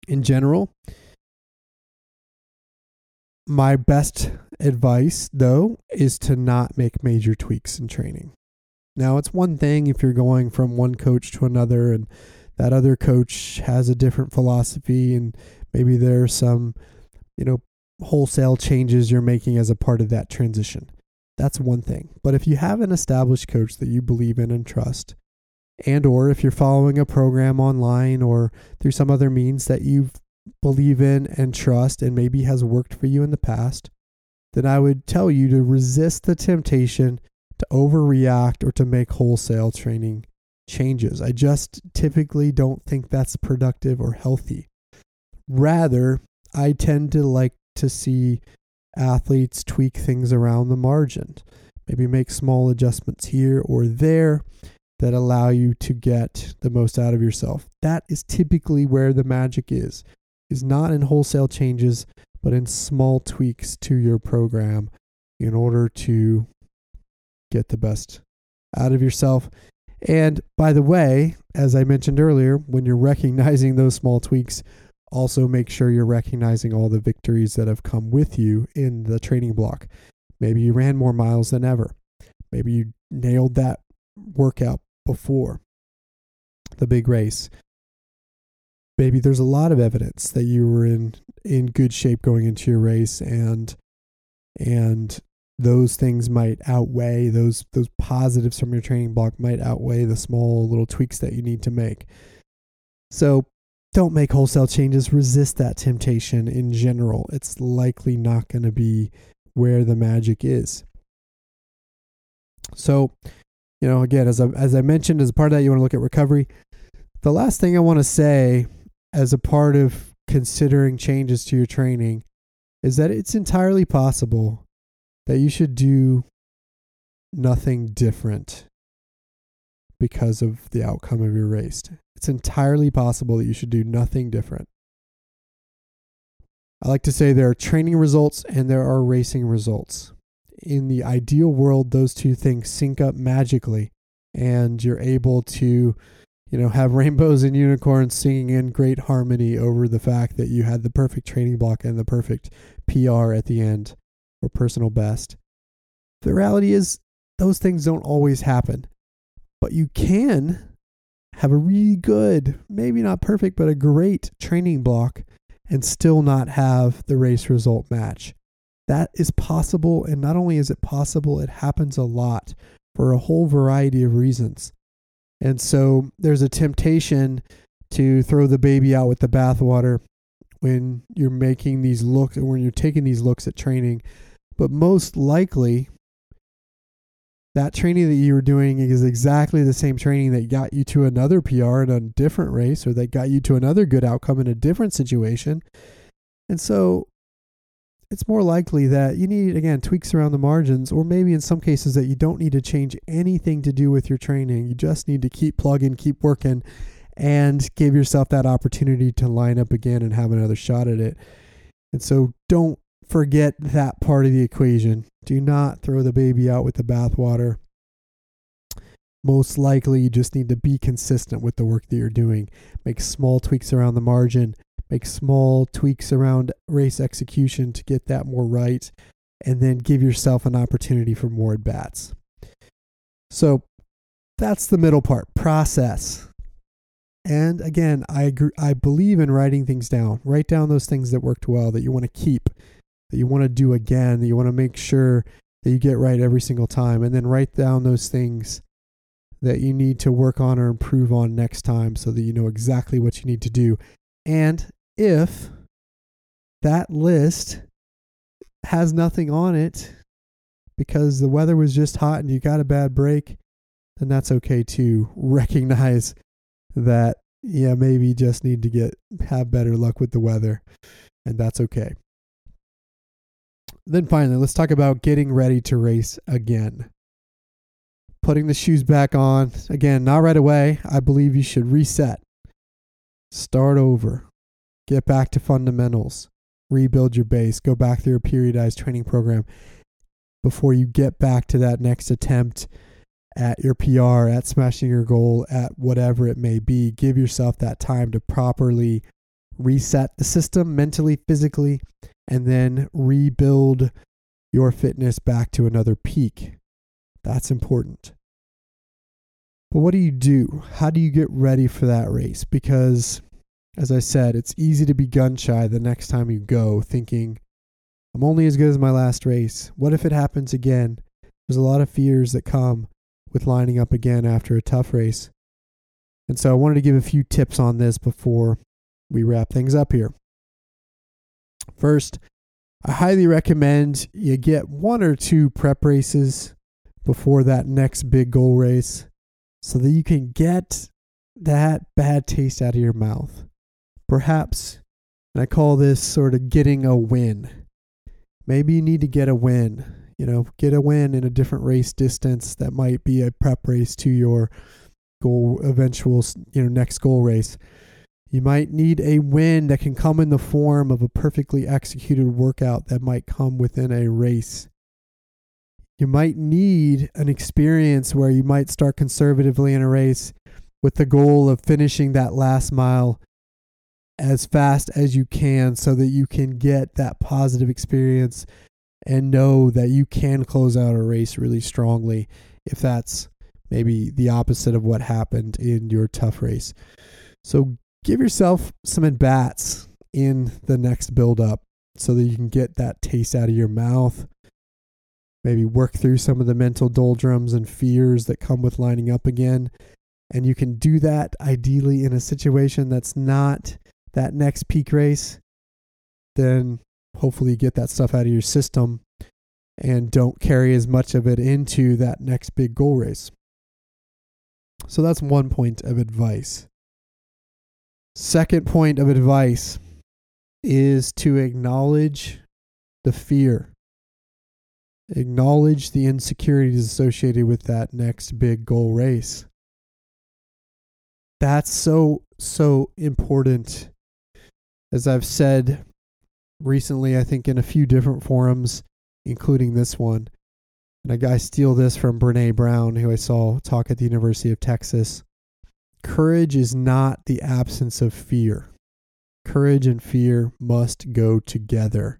In general, my best advice, though, is to not make major tweaks in training. Now, it's one thing if you're going from one coach to another and that other coach has a different philosophy and maybe there are some, you know, wholesale changes you're making as a part of that transition. That's one thing. But if you have an established coach that you believe in and trust, and or if you're following a program online or through some other means that you believe in and trust and maybe has worked for you in the past, then I would tell you to resist the temptation to overreact or to make wholesale training changes. I just typically don't think that's productive or healthy. Rather, I tend to like to see athletes tweak things around the margin, maybe make small adjustments here or there that allow you to get the most out of yourself. That is typically where the magic is. Is not in wholesale changes, but in small tweaks to your program in order to get the best out of yourself and by the way, as I mentioned earlier, when you're recognizing those small tweaks, also make sure you're recognizing all the victories that have come with you in the training block. Maybe you ran more miles than ever. Maybe you nailed that workout before the big race. maybe there's a lot of evidence that you were in in good shape going into your race and and those things might outweigh those those positives from your training block might outweigh the small little tweaks that you need to make. So don't make wholesale changes. Resist that temptation in general. It's likely not going to be where the magic is. So, you know, again, as I, as I mentioned, as a part of that, you want to look at recovery. The last thing I want to say as a part of considering changes to your training is that it's entirely possible that you should do nothing different because of the outcome of your race. It's entirely possible that you should do nothing different. I like to say there are training results and there are racing results. In the ideal world, those two things sync up magically, and you're able to you know, have rainbows and unicorns singing in great harmony over the fact that you had the perfect training block and the perfect PR at the end or personal best. The reality is, those things don't always happen, but you can have a really good, maybe not perfect, but a great training block and still not have the race result match. That is possible, and not only is it possible, it happens a lot for a whole variety of reasons. And so there's a temptation to throw the baby out with the bathwater when you're making these looks when you're taking these looks at training. But most likely, that training that you were doing is exactly the same training that got you to another PR in a different race or that got you to another good outcome in a different situation. And so it's more likely that you need, again, tweaks around the margins, or maybe in some cases that you don't need to change anything to do with your training. You just need to keep plugging, keep working, and give yourself that opportunity to line up again and have another shot at it. And so don't forget that part of the equation. Do not throw the baby out with the bathwater. Most likely, you just need to be consistent with the work that you're doing. Make small tweaks around the margin make small tweaks around race execution to get that more right, and then give yourself an opportunity for more at bats. So that's the middle part process. And again, I agree, I believe in writing things down. Write down those things that worked well that you want to keep, that you want to do again, that you want to make sure that you get right every single time, and then write down those things that you need to work on or improve on next time so that you know exactly what you need to do. And if that list has nothing on it because the weather was just hot and you got a bad break, then that's okay too. Recognize that yeah, maybe you just need to get have better luck with the weather and that's okay. Then finally, let's talk about getting ready to race again. Putting the shoes back on, again, not right away. I believe you should reset. Start over get back to fundamentals, rebuild your base, go back through a periodized training program before you get back to that next attempt at your PR, at smashing your goal, at whatever it may be. Give yourself that time to properly reset the system mentally, physically, and then rebuild your fitness back to another peak. That's important. But what do you do? How do you get ready for that race? Because as I said, it's easy to be gun shy the next time you go, thinking, I'm only as good as my last race. What if it happens again? There's a lot of fears that come with lining up again after a tough race. And so I wanted to give a few tips on this before we wrap things up here. First, I highly recommend you get one or two prep races before that next big goal race so that you can get that bad taste out of your mouth. Perhaps, and I call this sort of getting a win. Maybe you need to get a win, you know, get a win in a different race distance that might be a prep race to your goal, eventual, you know, next goal race. You might need a win that can come in the form of a perfectly executed workout that might come within a race. You might need an experience where you might start conservatively in a race with the goal of finishing that last mile as fast as you can so that you can get that positive experience and know that you can close out a race really strongly if that's maybe the opposite of what happened in your tough race. So give yourself some at bats in the next build up so that you can get that taste out of your mouth. Maybe work through some of the mental doldrums and fears that come with lining up again. And you can do that ideally in a situation that's not that next peak race. Then hopefully you get that stuff out of your system and don't carry as much of it into that next big goal race. So that's one point of advice. Second point of advice is to acknowledge the fear. Acknowledge the insecurities associated with that next big goal race. That's so, so important. As I've said recently, I think in a few different forums, including this one. And I steal this from Brene Brown, who I saw talk at the University of Texas. Courage is not the absence of fear. Courage and fear must go together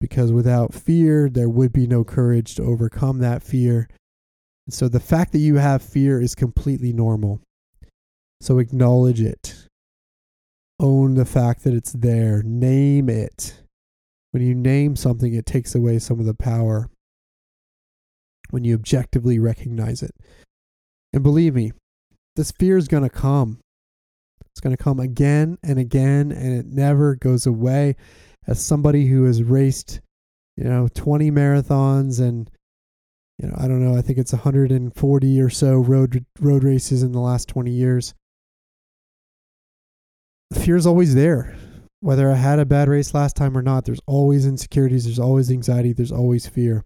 because without fear, there would be no courage to overcome that fear. And so the fact that you have fear is completely normal. So acknowledge it. Own the fact that it's there. Name it. When you name something, it takes away some of the power. When you objectively recognize it. And believe me, this fear is going to come. It's going to come again and again, and it never goes away. As somebody who has raced, you know, 20 marathons and, you know, I don't know, I think it's 140 or so road road races in the last 20 years. Fear is always there. Whether I had a bad race last time or not, there's always insecurities, there's always anxiety, there's always fear.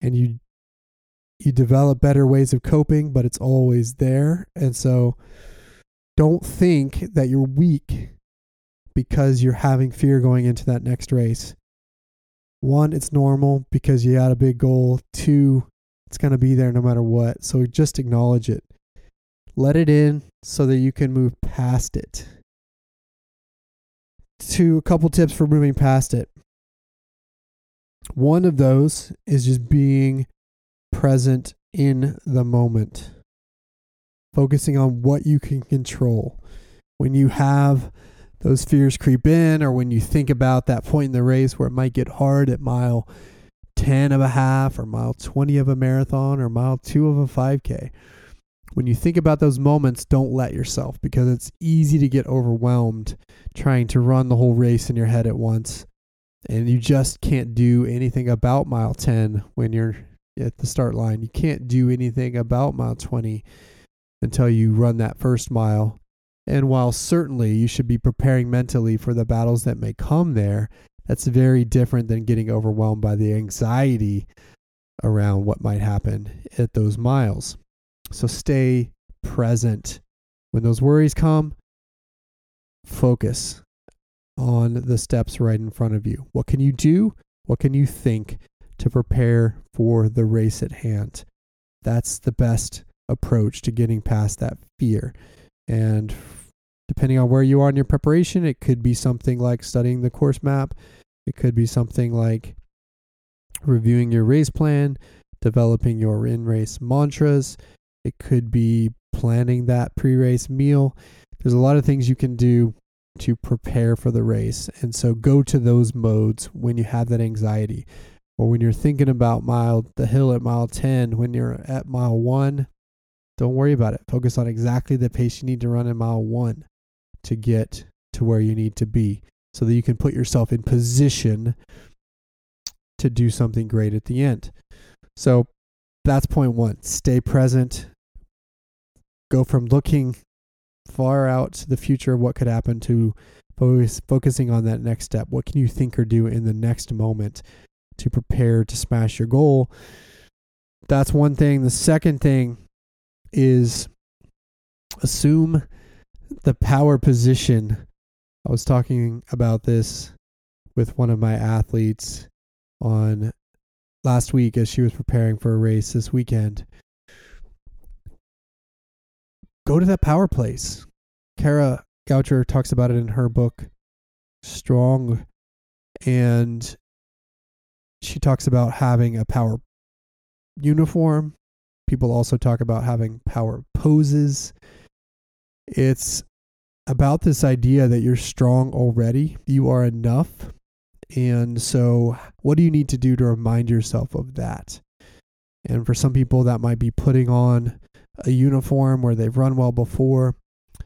And you you develop better ways of coping, but it's always there. And so don't think that you're weak because you're having fear going into that next race. One, it's normal because you had a big goal. Two, it's going to be there no matter what. So just acknowledge it. Let it in so that you can move past it. To a couple tips for moving past it. One of those is just being present in the moment, focusing on what you can control. When you have those fears creep in, or when you think about that point in the race where it might get hard at mile 10 of a half, or mile 20 of a marathon, or mile 2 of a 5K, when you think about those moments, don't let yourself because it's easy to get overwhelmed trying to run the whole race in your head at once. And you just can't do anything about mile 10 when you're at the start line. You can't do anything about mile 20 until you run that first mile. And while certainly you should be preparing mentally for the battles that may come there, that's very different than getting overwhelmed by the anxiety around what might happen at those miles. So stay present. When those worries come, focus on the steps right in front of you. What can you do? What can you think to prepare for the race at hand. That's the best approach to getting past that fear. And depending on where you are in your preparation, it could be something like studying the course map, it could be something like reviewing your race plan, developing your in race mantras, it could be planning that pre race meal. There's a lot of things you can do to prepare for the race. And so go to those modes when you have that anxiety or when you're thinking about mile the hill at mile 10 when you're at mile 1 don't worry about it. Focus on exactly the pace you need to run in mile 1 to get to where you need to be so that you can put yourself in position to do something great at the end. So that's point 1 stay present. Go from looking far out to the future of what could happen to focus, focusing on that next step. What can you think or do in the next moment to prepare to smash your goal. That's one thing. The second thing is assume the power position. I was talking about this with one of my athletes on last week as she was preparing for a race this weekend. Go to that power place. Kara Goucher talks about it in her book, Strong. And she talks about having a power uniform. People also talk about having power poses. It's about this idea that you're strong already, you are enough. And so, what do you need to do to remind yourself of that? And for some people, that might be putting on a uniform where they've run well before,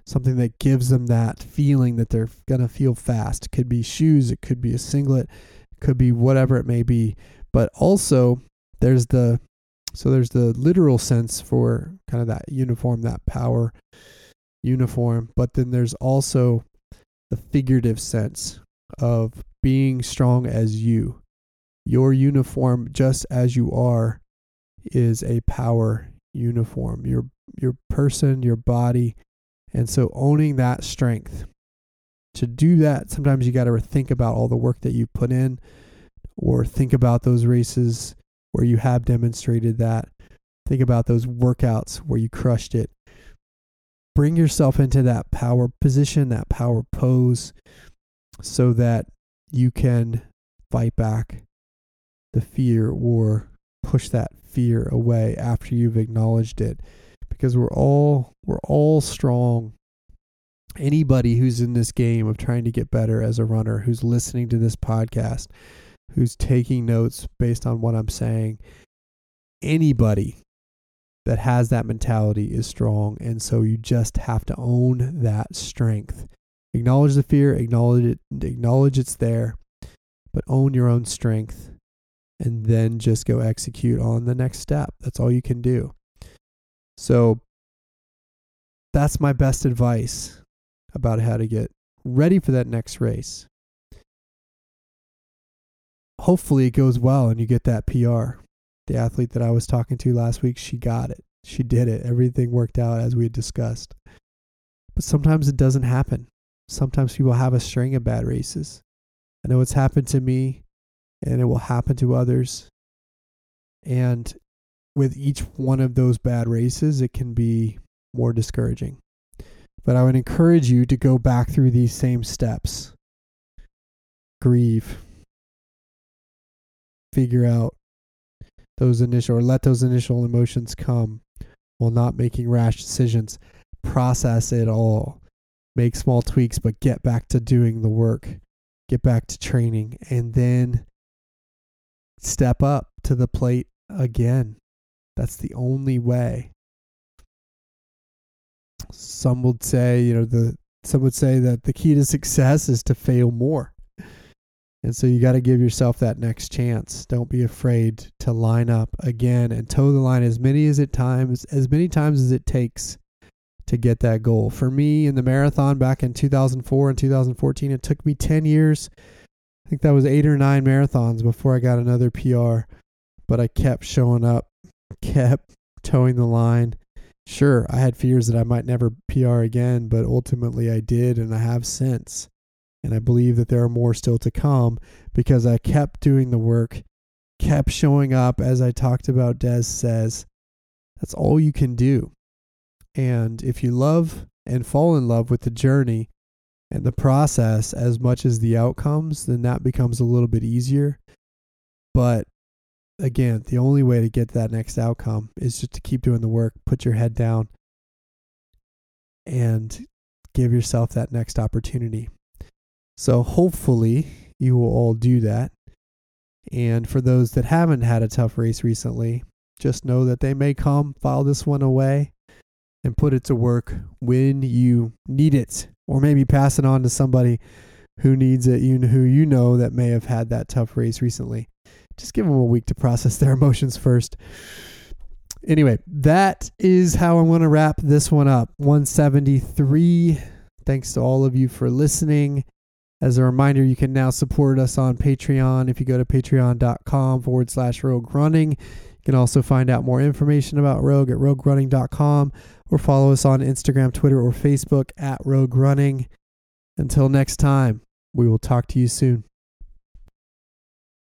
something that gives them that feeling that they're going to feel fast. It could be shoes, it could be a singlet, could be whatever it may be. But also, there's the so there's the literal sense for kind of that uniform, that power uniform, but then there's also the figurative sense of being strong as you. Your uniform, just as you are, is a power uniform. Your your person, your body, and so owning that strength. To do that, sometimes you got to think about all the work that you put in, or think about those races where you have demonstrated that. Think about those workouts where you crushed it. Bring yourself into that power position, that power pose, so that you can fight back the fear or push that fear away after you've acknowledged it because we're all we're all strong anybody who's in this game of trying to get better as a runner who's listening to this podcast who's taking notes based on what I'm saying. Anybody that has that mentality is strong. And so you just have to own that strength. Acknowledge the fear, acknowledge it, acknowledge it's there, but own your own strength and then just go execute on the next step. That's all you can do. So that's my best advice about how to get ready for that next race hopefully it goes well and you get that PR. The athlete that I was talking to last week, she got it. She did it. Everything worked out as we had discussed. But sometimes it doesn't happen. Sometimes people have a string of bad races. I know it's happened to me and it will happen to others. And with each one of those bad races, it can be more discouraging. But I would encourage you to go back through these same steps grieve, figure out those initial or let those initial emotions come while not making rash decisions. Process it all. Make small tweaks, but get back to doing the work. Get back to training and then step up to the plate again. That's the only way. Some would say, you know, the some would say that the key to success is to fail more. And so you got to give yourself that next chance. Don't be afraid to line up again and toe the line as many as it times as many times as it takes to get that goal. For me in the marathon back in 2004 and 2014, it took me 10 years. I think that was 8 or 9 marathons before I got another PR, but I kept showing up, kept toeing the line. Sure, I had fears that I might never PR again, but ultimately I did and I have since. And I believe that there are more still to come because I kept doing the work, kept showing up, as I talked about, Des says. That's all you can do. And if you love and fall in love with the journey and the process as much as the outcomes, then that becomes a little bit easier. But again, the only way to get that next outcome is just to keep doing the work, put your head down, and give yourself that next opportunity. So hopefully you will all do that. And for those that haven't had a tough race recently, just know that they may come, file this one away, and put it to work when you need it, or maybe pass it on to somebody who needs it, you who you know that may have had that tough race recently. Just give them a week to process their emotions first. Anyway, that is how I'm going to wrap this one up. 173. Thanks to all of you for listening. As a reminder, you can now support us on Patreon if you go to patreon.com forward slash rogue running. You can also find out more information about Rogue at roguerunning.com or follow us on Instagram, Twitter, or Facebook at Rogue Running. Until next time, we will talk to you soon.